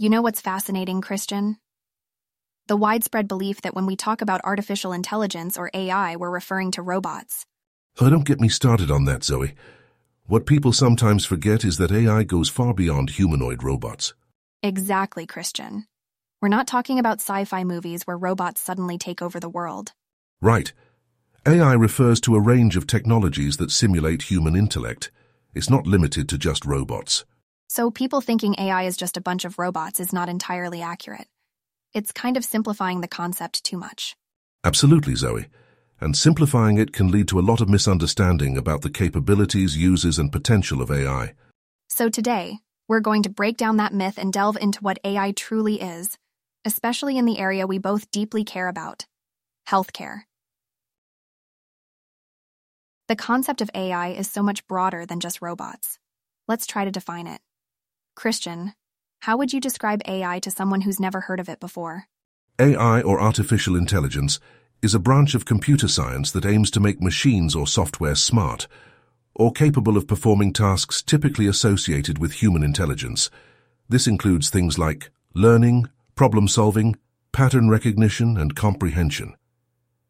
You know what's fascinating, Christian? The widespread belief that when we talk about artificial intelligence or AI, we're referring to robots. Oh, don't get me started on that, Zoe. What people sometimes forget is that AI goes far beyond humanoid robots. Exactly, Christian. We're not talking about sci fi movies where robots suddenly take over the world. Right. AI refers to a range of technologies that simulate human intellect. It's not limited to just robots. So people thinking AI is just a bunch of robots is not entirely accurate. It's kind of simplifying the concept too much. Absolutely, Zoe. And simplifying it can lead to a lot of misunderstanding about the capabilities, uses, and potential of AI. So today, we're going to break down that myth and delve into what AI truly is, especially in the area we both deeply care about healthcare. The concept of AI is so much broader than just robots. Let's try to define it. Christian, how would you describe AI to someone who's never heard of it before? AI, or artificial intelligence, is a branch of computer science that aims to make machines or software smart, or capable of performing tasks typically associated with human intelligence. This includes things like learning, problem solving, pattern recognition, and comprehension.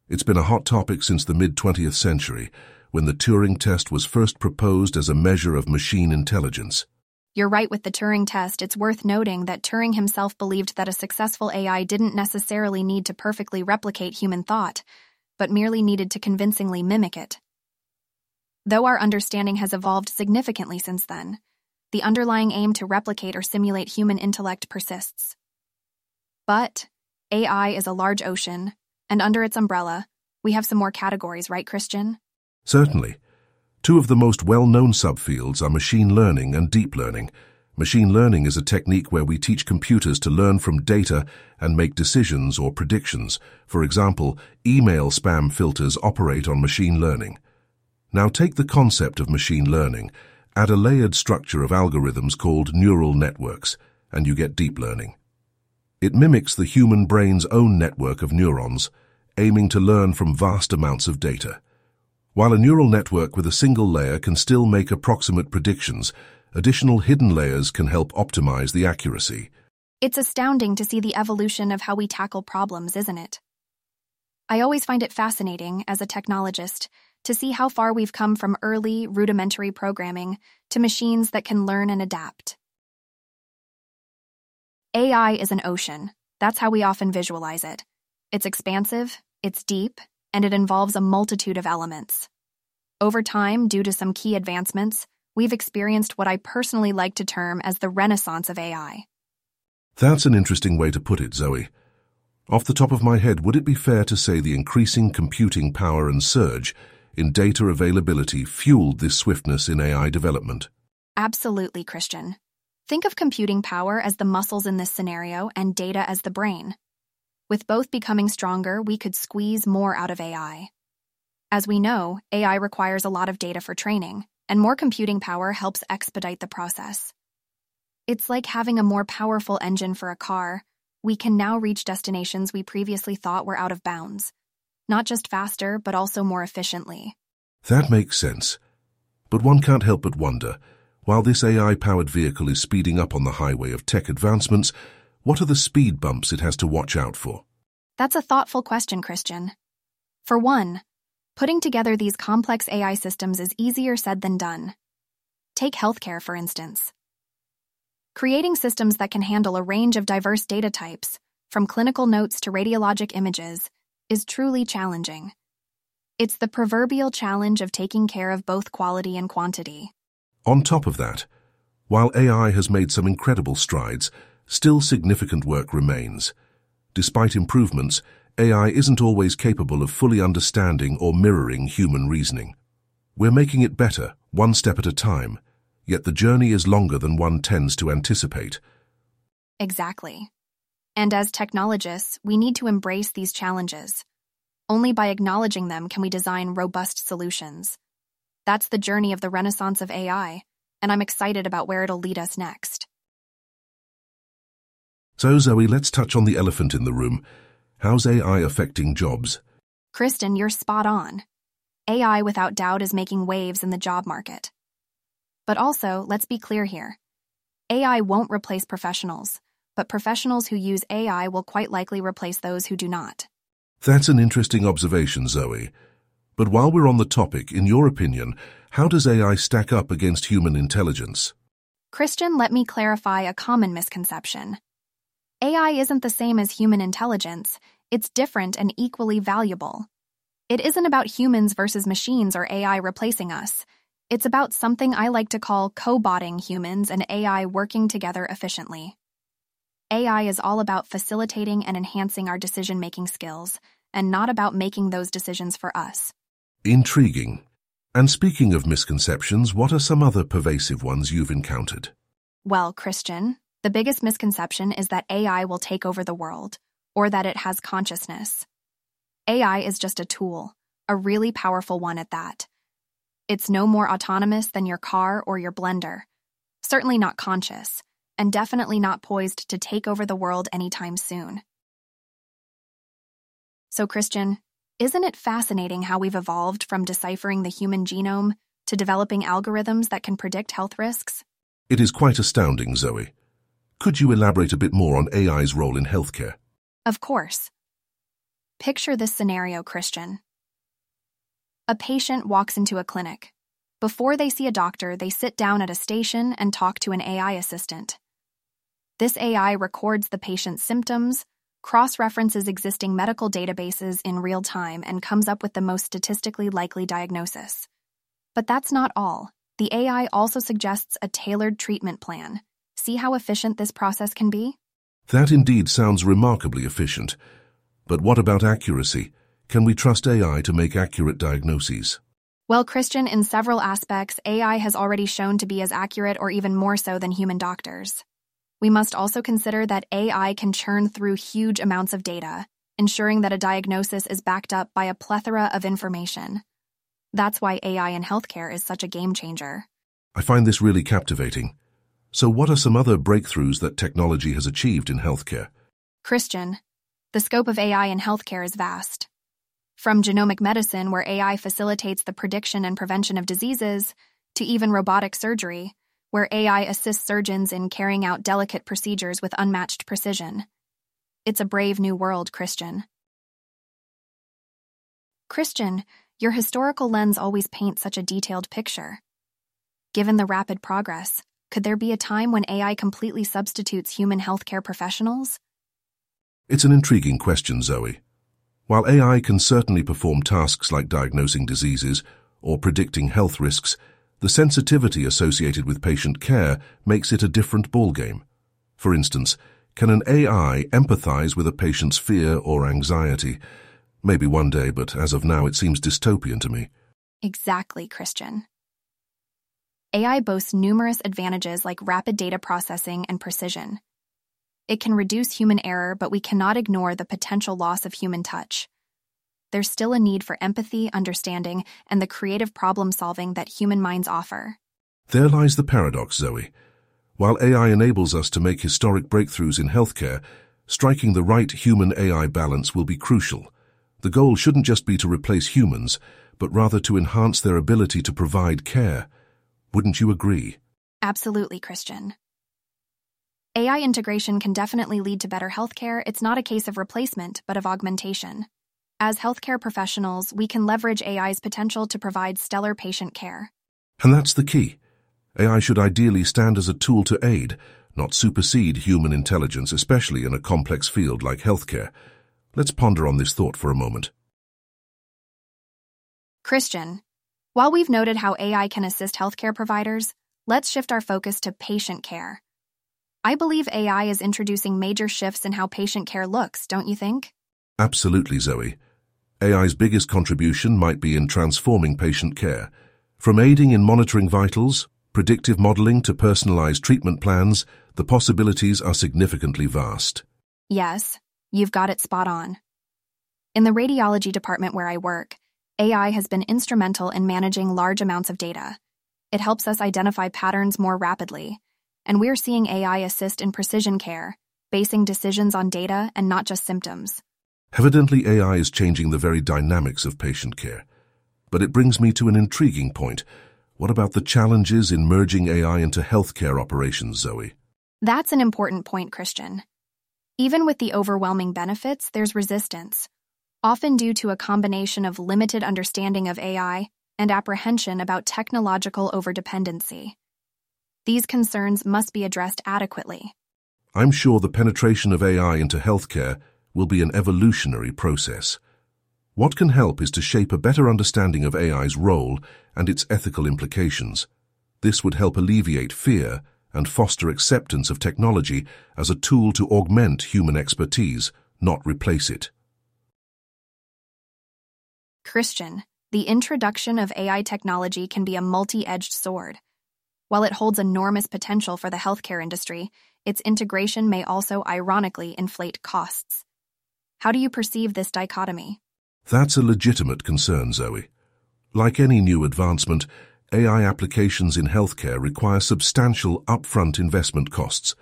It's been a hot topic since the mid-20th century, when the Turing test was first proposed as a measure of machine intelligence. You're right with the Turing test. It's worth noting that Turing himself believed that a successful AI didn't necessarily need to perfectly replicate human thought, but merely needed to convincingly mimic it. Though our understanding has evolved significantly since then, the underlying aim to replicate or simulate human intellect persists. But AI is a large ocean, and under its umbrella, we have some more categories, right, Christian? Certainly. Two of the most well-known subfields are machine learning and deep learning. Machine learning is a technique where we teach computers to learn from data and make decisions or predictions. For example, email spam filters operate on machine learning. Now take the concept of machine learning, add a layered structure of algorithms called neural networks, and you get deep learning. It mimics the human brain's own network of neurons, aiming to learn from vast amounts of data. While a neural network with a single layer can still make approximate predictions, additional hidden layers can help optimize the accuracy. It's astounding to see the evolution of how we tackle problems, isn't it? I always find it fascinating, as a technologist, to see how far we've come from early, rudimentary programming to machines that can learn and adapt. AI is an ocean. That's how we often visualize it. It's expansive, it's deep, and it involves a multitude of elements. Over time, due to some key advancements, we've experienced what I personally like to term as the renaissance of AI. That's an interesting way to put it, Zoe. Off the top of my head, would it be fair to say the increasing computing power and surge in data availability fueled this swiftness in AI development? Absolutely, Christian. Think of computing power as the muscles in this scenario and data as the brain. With both becoming stronger, we could squeeze more out of AI. As we know, AI requires a lot of data for training, and more computing power helps expedite the process. It's like having a more powerful engine for a car. We can now reach destinations we previously thought were out of bounds, not just faster, but also more efficiently. That makes sense. But one can't help but wonder while this AI-powered vehicle is speeding up on the highway of tech advancements, what are the speed bumps it has to watch out for? That's a thoughtful question, Christian. For one, putting together these complex AI systems is easier said than done. Take healthcare, for instance. Creating systems that can handle a range of diverse data types, from clinical notes to radiologic images, is truly challenging. It's the proverbial challenge of taking care of both quality and quantity. On top of that, while AI has made some incredible strides, still significant work remains. Despite improvements, AI isn't always capable of fully understanding or mirroring human reasoning. We're making it better, one step at a time, yet the journey is longer than one tends to anticipate. Exactly. And as technologists, we need to embrace these challenges. Only by acknowledging them can we design robust solutions. That's the journey of the renaissance of AI, and I'm excited about where it'll lead us next. So, Zoe, let's touch on the elephant in the room. How's AI affecting jobs? Christian, you're spot on. AI, without doubt, is making waves in the job market. But also, let's be clear here AI won't replace professionals. but professionals who use AI will quite likely replace those who do not. That's an interesting observation, Zoe. But while we're on the topic, in your opinion, how does AI stack up against human intelligence? Christian, let me clarify a common misconception. AI isn't the same as human intelligence, it's different and equally valuable. It isn't about humans versus machines or AI replacing us. It's about something I like to call co-botting humans and AI working together efficiently. AI is all about facilitating and enhancing our decision-making skills, and not about making those decisions for us. Intriguing. And speaking of misconceptions, what are some other pervasive ones you've encountered? Well, Christian, the biggest misconception is that AI will take over the world, or that it has consciousness. AI is just a tool, a really powerful one at that. It's no more autonomous than your car or your blender. Certainly not conscious, and definitely not poised to take over the world anytime soon. So, Christian, isn't it fascinating how we've evolved from deciphering the human genome to developing algorithms that can predict health risks? It is quite astounding, Zoe. Could you elaborate a bit more on AI's role in healthcare? Of course. Picture this scenario, Christian. A patient walks into a clinic. Before they see a doctor, they sit down at a station and talk to an AI assistant. This AI records the patient's symptoms, cross references existing medical databases in real time, and comes up with the most statistically likely diagnosis. But that's not all. The AI also suggests a tailored treatment plan. See how efficient this process can be? That indeed sounds remarkably efficient. But what about accuracy? Can we trust AI to make accurate diagnoses? Well, Christian, in several aspects, AI has already shown to be as accurate or even more so than human doctors. We must also consider that AI can churn through huge amounts of data, ensuring that a diagnosis is backed up by a plethora of information. That's why AI in healthcare is such a game changer. I find this really captivating. So what are some other breakthroughs that technology has achieved in healthcare? Christian, the scope of AI in healthcare is vast. From genomic medicine, where AI facilitates the prediction and prevention of diseases, to even robotic surgery, where AI assists surgeons in carrying out delicate procedures with unmatched precision. It's a brave new world, Christian. Christian, your historical lens always paints such a detailed picture. Given the rapid progress, could there be a time when AI completely substitutes human healthcare professionals? It's an intriguing question, Zoe. While AI can certainly perform tasks like diagnosing diseases or predicting health risks, the sensitivity associated with patient care makes it a different ballgame. For instance, can an AI empathize with a patient's fear or anxiety? Maybe one day, but as of now it seems dystopian to me. Exactly, Christian. AI boasts numerous advantages like rapid data processing and precision. It can reduce human error, but we cannot ignore the potential loss of human touch. There's still a need for empathy, understanding, and the creative problem solving that human minds offer. There lies the paradox, Zoe. While AI enables us to make historic breakthroughs in healthcare, striking the right human-AI balance will be crucial. The goal shouldn't just be to replace humans, but rather to enhance their ability to provide care. Wouldn't you agree? Absolutely, Christian. AI integration can definitely lead to better healthcare. It's not a case of replacement, but of augmentation. As healthcare professionals, we can leverage AI's potential to provide stellar patient care. And that's the key. AI should ideally stand as a tool to aid, not supersede human intelligence, especially in a complex field like healthcare. Let's ponder on this thought for a moment. Christian, while we've noted how AI can assist healthcare providers, let's shift our focus to patient care. I believe AI is introducing major shifts in how patient care looks, don't you think? Absolutely, Zoe. AI's biggest contribution might be in transforming patient care. From aiding in monitoring vitals, predictive modeling to personalized treatment plans, the possibilities are significantly vast. Yes, you've got it spot on. In the radiology department where I work, AI has been instrumental in managing large amounts of data. It helps us identify patterns more rapidly and we're seeing AI assist in precision care, basing decisions on data and not just symptoms. Evidently, AI is changing the very dynamics of patient care. But it brings me to an intriguing point. What about the challenges in merging AI into healthcare operations, Zoe? That's an important point, Christian. Even with the overwhelming benefits, there's resistance, often due to a combination of limited understanding of AI and apprehension about technological overdependency. These concerns must be addressed adequately. I'm sure the penetration of AI into healthcare will be an evolutionary process. What can help is to shape a better understanding of AI's role and its ethical implications. This would help alleviate fear and foster acceptance of technology as a tool to augment human expertise, not replace it. Christian, the introduction of AI technology can be a multi-edged sword. While it holds enormous potential for the healthcare industry, its integration may also ironically inflate costs. How do you perceive this dichotomy? That's a legitimate concern, Zoe. Like any new advancement, AI applications in healthcare require substantial upfront investment costs.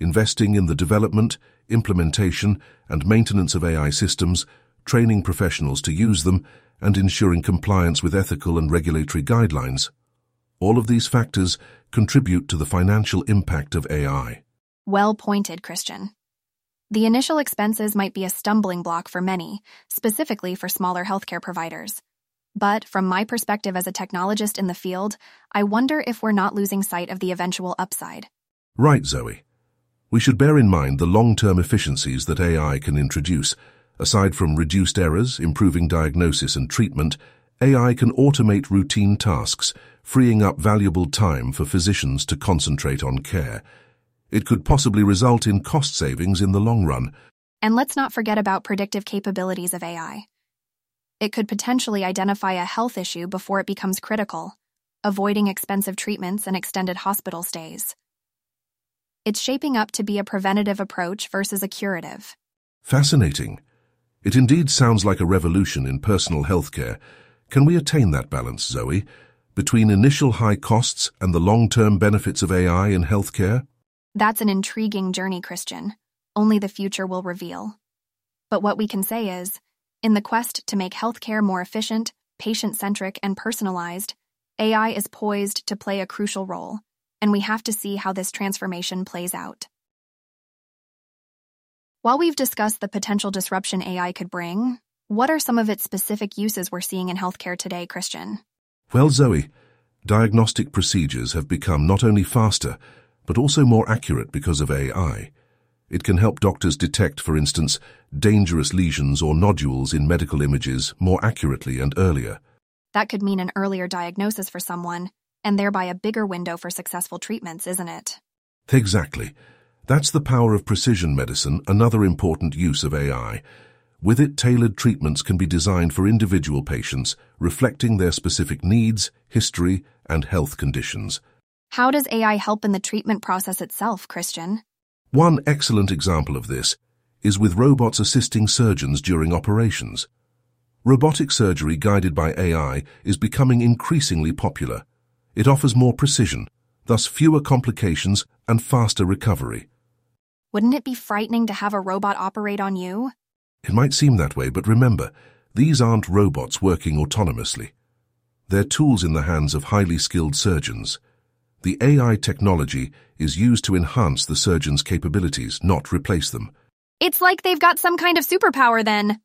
Investing in the development, implementation, and maintenance of AI systems, training professionals to use them, and ensuring compliance with ethical and regulatory guidelines. All of these factors contribute to the financial impact of AI. Well pointed, Christian. The initial expenses might be a stumbling block for many, specifically for smaller healthcare providers. But from my perspective as a technologist in the field, I wonder if we're not losing sight of the eventual upside. Right, Zoe. We should bear in mind the long-term efficiencies that AI can introduce. Aside from reduced errors, improving diagnosis and treatment, AI can automate routine tasks, freeing up valuable time for physicians to concentrate on care. It could possibly result in cost savings in the long run. And let's not forget about predictive capabilities of AI. It could potentially identify a health issue before it becomes critical, avoiding expensive treatments and extended hospital stays. It's shaping up to be a preventative approach versus a curative. Fascinating. It indeed sounds like a revolution in personal healthcare. Can we attain that balance, Zoe, between initial high costs and the long-term benefits of AI in healthcare? That's an intriguing journey, Christian. Only the future will reveal. But what we can say is, in the quest to make healthcare more efficient, patient centric, and personalized, AI is poised to play a crucial role, and we have to see how this transformation plays out. While we've discussed the potential disruption AI could bring, what are some of its specific uses we're seeing in healthcare today, Christian? Well, Zoe, diagnostic procedures have become not only faster, but also more accurate because of AI. It can help doctors detect, for instance, dangerous lesions or nodules in medical images more accurately and earlier. That could mean an earlier diagnosis for someone, and thereby a bigger window for successful treatments, isn't it? Exactly. That's the power of precision medicine, another important use of AI. With it, tailored treatments can be designed for individual patients, reflecting their specific needs, history, and health conditions. How does AI help in the treatment process itself, Christian? One excellent example of this is with robots assisting surgeons during operations. Robotic surgery guided by AI is becoming increasingly popular. It offers more precision, thus fewer complications and faster recovery. Wouldn't it be frightening to have a robot operate on you? It might seem that way, but remember, these aren't robots working autonomously. They're tools in the hands of highly skilled surgeons. The AI technology is used to enhance the surgeon's capabilities, not replace them. It's like they've got some kind of superpower then.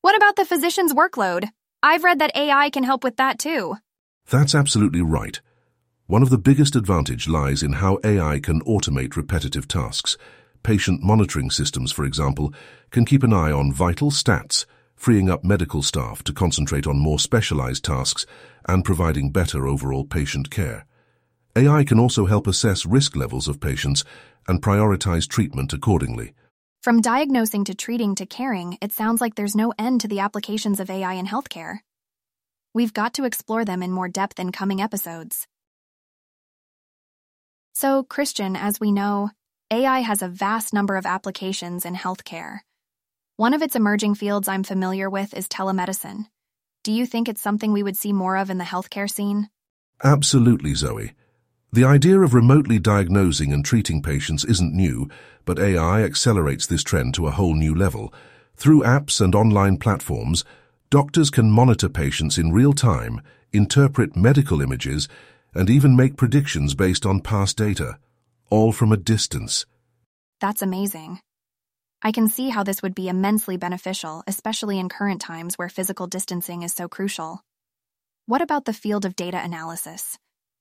What about the physician's workload? I've read that AI can help with that too. That's absolutely right. One of the biggest advantage lies in how AI can automate repetitive tasks. Patient monitoring systems, for example, can keep an eye on vital stats, freeing up medical staff to concentrate on more specialized tasks and providing better overall patient care. AI can also help assess risk levels of patients and prioritize treatment accordingly. From diagnosing to treating to caring, it sounds like there's no end to the applications of AI in healthcare. We've got to explore them in more depth in coming episodes. So, Christian, as we know, AI has a vast number of applications in healthcare. One of its emerging fields I'm familiar with is telemedicine. Do you think it's something we would see more of in the healthcare scene? Absolutely, Zoe. The idea of remotely diagnosing and treating patients isn't new, but AI accelerates this trend to a whole new level. Through apps and online platforms, doctors can monitor patients in real time, interpret medical images, and even make predictions based on past data, all from a distance. That's amazing. I can see how this would be immensely beneficial, especially in current times where physical distancing is so crucial. What about the field of data analysis?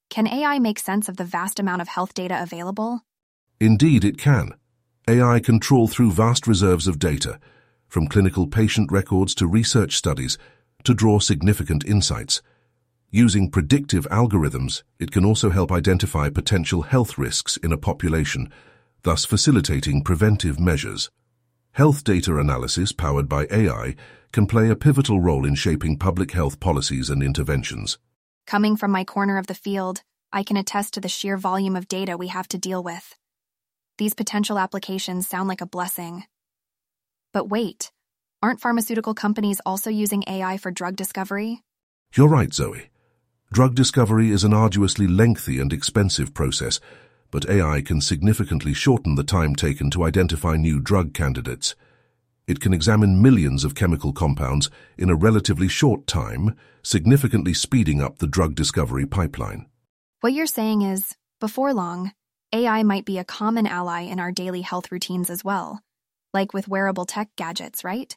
Can AI make sense of the vast amount of health data available? Indeed, it can. AI can trawl through vast reserves of data, from clinical patient records to research studies, to draw significant insights. Using predictive algorithms, it can also help identify potential health risks in a population, thus facilitating preventive measures. Health data analysis powered by AI can play a pivotal role in shaping public health policies and interventions. Coming from my corner of the field, I can attest to the sheer volume of data we have to deal with. These potential applications sound like a blessing. But wait, aren't pharmaceutical companies also using AI for drug discovery? You're right, Zoe. Drug discovery is an arduously lengthy and expensive process but AI can significantly shorten the time taken to identify new drug candidates. It can examine millions of chemical compounds in a relatively short time, significantly speeding up the drug discovery pipeline. What you're saying is, before long, AI might be a common ally in our daily health routines as well, like with wearable tech gadgets, right?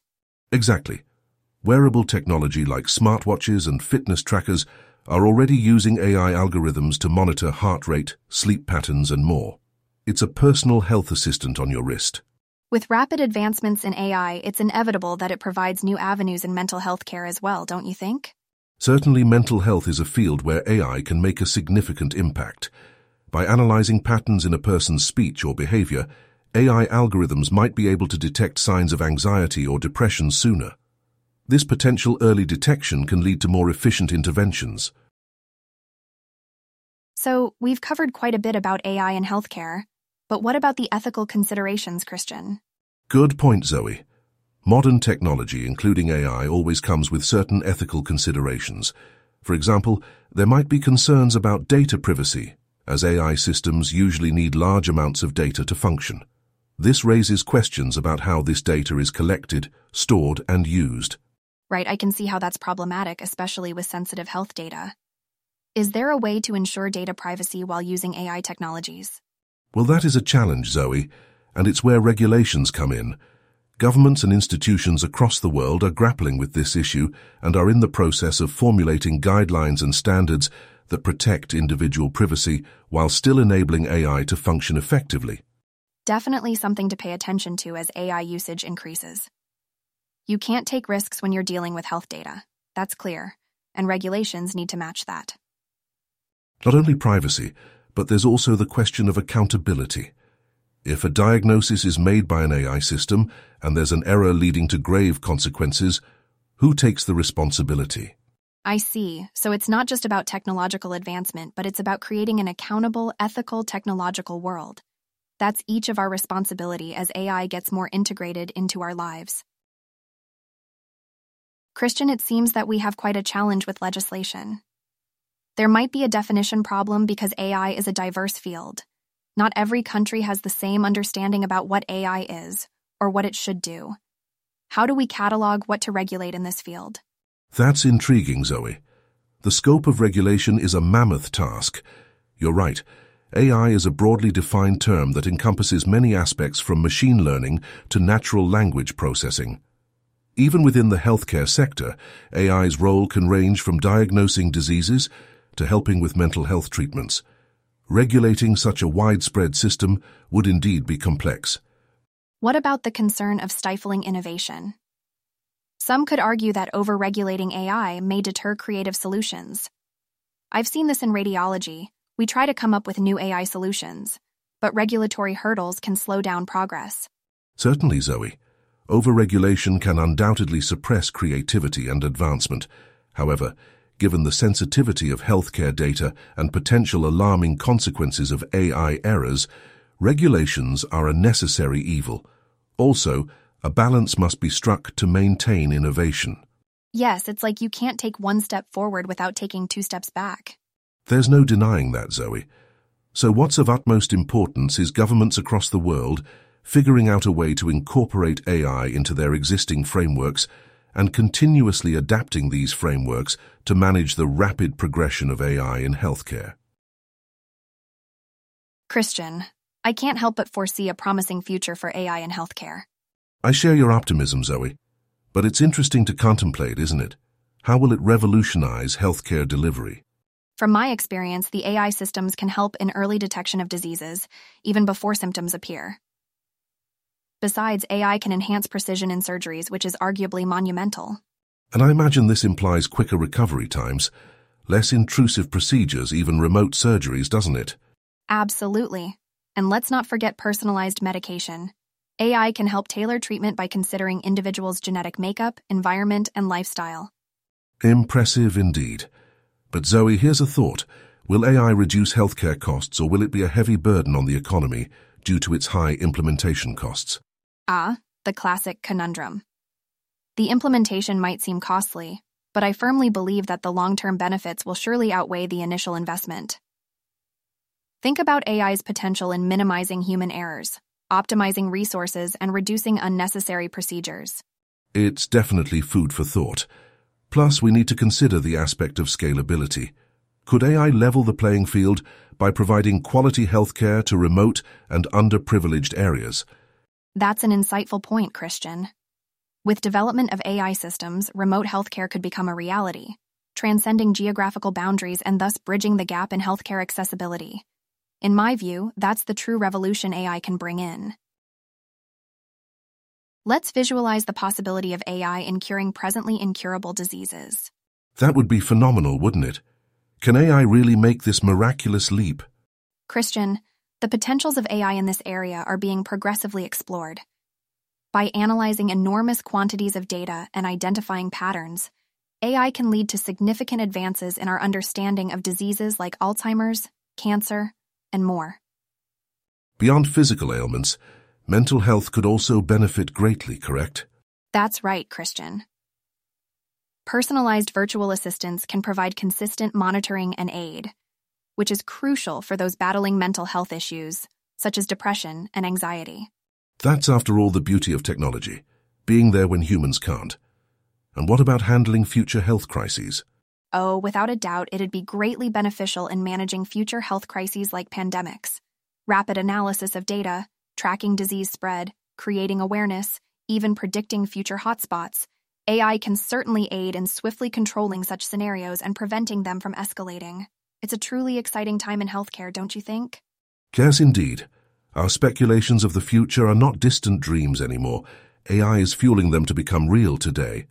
Exactly. Wearable technology like smartwatches and fitness trackers are already using AI algorithms to monitor heart rate, sleep patterns, and more. It's a personal health assistant on your wrist. With rapid advancements in AI, it's inevitable that it provides new avenues in mental health care as well, don't you think? Certainly, mental health is a field where AI can make a significant impact. By analyzing patterns in a person's speech or behavior, AI algorithms might be able to detect signs of anxiety or depression sooner. This potential early detection can lead to more efficient interventions. So, we've covered quite a bit about AI in healthcare, but what about the ethical considerations, Christian? Good point, Zoe. Modern technology, including AI, always comes with certain ethical considerations. For example, there might be concerns about data privacy, as AI systems usually need large amounts of data to function. This raises questions about how this data is collected, stored, and used right? I can see how that's problematic, especially with sensitive health data. Is there a way to ensure data privacy while using AI technologies? Well, that is a challenge, Zoe, and it's where regulations come in. Governments and institutions across the world are grappling with this issue and are in the process of formulating guidelines and standards that protect individual privacy while still enabling AI to function effectively. Definitely something to pay attention to as AI usage increases. You can't take risks when you're dealing with health data. That's clear, and regulations need to match that. Not only privacy, but there's also the question of accountability. If a diagnosis is made by an AI system and there's an error leading to grave consequences, who takes the responsibility? I see. So it's not just about technological advancement, but it's about creating an accountable, ethical, technological world. That's each of our responsibility as AI gets more integrated into our lives. Christian, it seems that we have quite a challenge with legislation. There might be a definition problem because AI is a diverse field. Not every country has the same understanding about what AI is or what it should do. How do we catalog what to regulate in this field? That's intriguing, Zoe. The scope of regulation is a mammoth task. You're right. AI is a broadly defined term that encompasses many aspects from machine learning to natural language processing. Even within the healthcare sector, AI's role can range from diagnosing diseases to helping with mental health treatments. Regulating such a widespread system would indeed be complex. What about the concern of stifling innovation? Some could argue that overregulating AI may deter creative solutions. I've seen this in radiology. We try to come up with new AI solutions, but regulatory hurdles can slow down progress. Certainly, Zoe. Overregulation can undoubtedly suppress creativity and advancement. However, given the sensitivity of healthcare data and potential alarming consequences of AI errors, regulations are a necessary evil. Also, a balance must be struck to maintain innovation. Yes, it's like you can't take one step forward without taking two steps back. There's no denying that, Zoe. So what's of utmost importance is governments across the world figuring out a way to incorporate AI into their existing frameworks and continuously adapting these frameworks to manage the rapid progression of AI in healthcare. Christian, I can't help but foresee a promising future for AI in healthcare. I share your optimism, Zoe. But it's interesting to contemplate, isn't it? How will it revolutionize healthcare delivery? From my experience, the AI systems can help in early detection of diseases, even before symptoms appear. Besides, AI can enhance precision in surgeries, which is arguably monumental. And I imagine this implies quicker recovery times, less intrusive procedures, even remote surgeries, doesn't it? Absolutely. And let's not forget personalized medication. AI can help tailor treatment by considering individuals' genetic makeup, environment, and lifestyle. Impressive indeed. But Zoe, here's a thought. Will AI reduce healthcare costs or will it be a heavy burden on the economy due to its high implementation costs? Ah, the classic conundrum. The implementation might seem costly, but I firmly believe that the long term benefits will surely outweigh the initial investment. Think about AI's potential in minimizing human errors, optimizing resources, and reducing unnecessary procedures. It's definitely food for thought. Plus, we need to consider the aspect of scalability. Could AI level the playing field by providing quality healthcare to remote and underprivileged areas? That's an insightful point, Christian. With development of AI systems, remote healthcare could become a reality, transcending geographical boundaries and thus bridging the gap in healthcare accessibility. In my view, that's the true revolution AI can bring in. Let's visualize the possibility of AI in curing presently incurable diseases. That would be phenomenal, wouldn't it? Can AI really make this miraculous leap? Christian, the potentials of AI in this area are being progressively explored. By analyzing enormous quantities of data and identifying patterns, AI can lead to significant advances in our understanding of diseases like Alzheimer's, cancer, and more. Beyond physical ailments, mental health could also benefit greatly, correct? That's right, Christian. Personalized virtual assistants can provide consistent monitoring and aid, which is crucial for those battling mental health issues, such as depression and anxiety. That's, after all, the beauty of technology, being there when humans can't. And what about handling future health crises? Oh, without a doubt, it'd be greatly beneficial in managing future health crises like pandemics. Rapid analysis of data, tracking disease spread, creating awareness, even predicting future hotspots. AI can certainly aid in swiftly controlling such scenarios and preventing them from escalating. It's a truly exciting time in healthcare, don't you think? Yes, indeed. Our speculations of the future are not distant dreams anymore. AI is fueling them to become real today.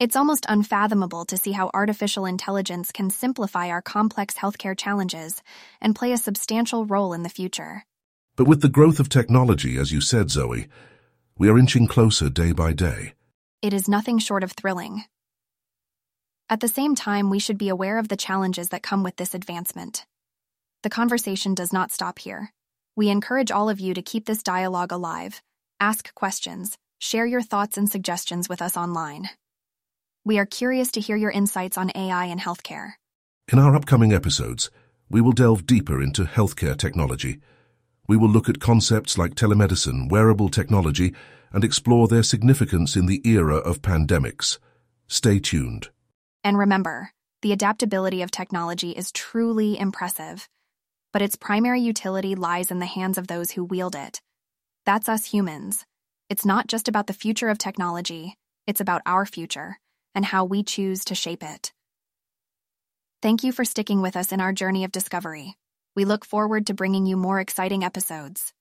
It's almost unfathomable to see how artificial intelligence can simplify our complex healthcare challenges and play a substantial role in the future. But with the growth of technology, as you said, Zoe, we are inching closer day by day. It is nothing short of thrilling. At the same time, we should be aware of the challenges that come with this advancement. The conversation does not stop here. We encourage all of you to keep this dialogue alive, ask questions, share your thoughts and suggestions with us online. We are curious to hear your insights on AI in healthcare. In our upcoming episodes, we will delve deeper into healthcare technology. We will look at concepts like telemedicine, wearable technology, and explore their significance in the era of pandemics. Stay tuned. And remember, the adaptability of technology is truly impressive, but its primary utility lies in the hands of those who wield it. That's us humans. It's not just about the future of technology, it's about our future and how we choose to shape it. Thank you for sticking with us in our journey of discovery. We look forward to bringing you more exciting episodes.